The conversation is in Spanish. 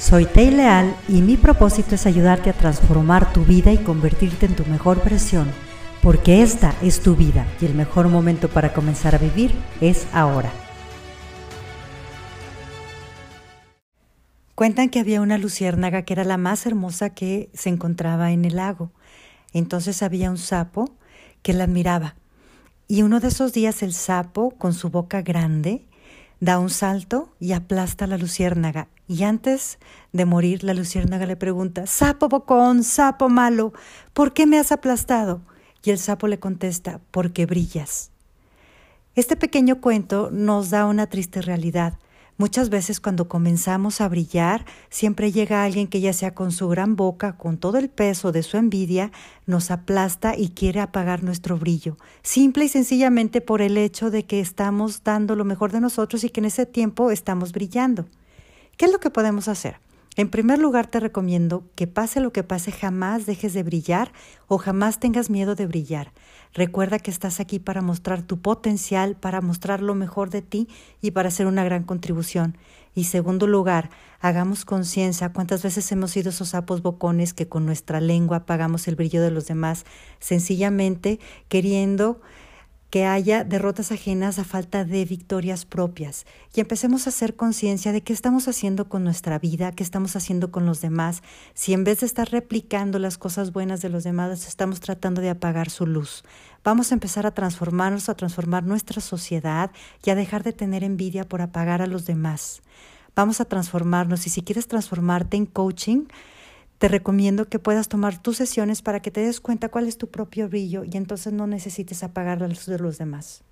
Soy Tei Leal y mi propósito es ayudarte a transformar tu vida y convertirte en tu mejor versión, porque esta es tu vida y el mejor momento para comenzar a vivir es ahora. Cuentan que había una luciérnaga que era la más hermosa que se encontraba en el lago. Entonces había un sapo que la admiraba. Y uno de esos días el sapo, con su boca grande, da un salto y aplasta a la luciérnaga. Y antes de morir, la luciérnaga le pregunta, Sapo bocón, sapo malo, ¿por qué me has aplastado? Y el sapo le contesta, porque brillas. Este pequeño cuento nos da una triste realidad. Muchas veces cuando comenzamos a brillar, siempre llega alguien que ya sea con su gran boca, con todo el peso de su envidia, nos aplasta y quiere apagar nuestro brillo, simple y sencillamente por el hecho de que estamos dando lo mejor de nosotros y que en ese tiempo estamos brillando. ¿Qué es lo que podemos hacer? En primer lugar, te recomiendo que pase lo que pase, jamás dejes de brillar o jamás tengas miedo de brillar. Recuerda que estás aquí para mostrar tu potencial, para mostrar lo mejor de ti y para hacer una gran contribución. Y segundo lugar, hagamos conciencia cuántas veces hemos sido esos sapos bocones que con nuestra lengua apagamos el brillo de los demás, sencillamente queriendo que haya derrotas ajenas a falta de victorias propias y empecemos a hacer conciencia de qué estamos haciendo con nuestra vida, qué estamos haciendo con los demás, si en vez de estar replicando las cosas buenas de los demás, estamos tratando de apagar su luz. Vamos a empezar a transformarnos, a transformar nuestra sociedad y a dejar de tener envidia por apagar a los demás. Vamos a transformarnos y si quieres transformarte en coaching, te recomiendo que puedas tomar tus sesiones para que te des cuenta cuál es tu propio brillo y entonces no necesites apagar la luz de los demás.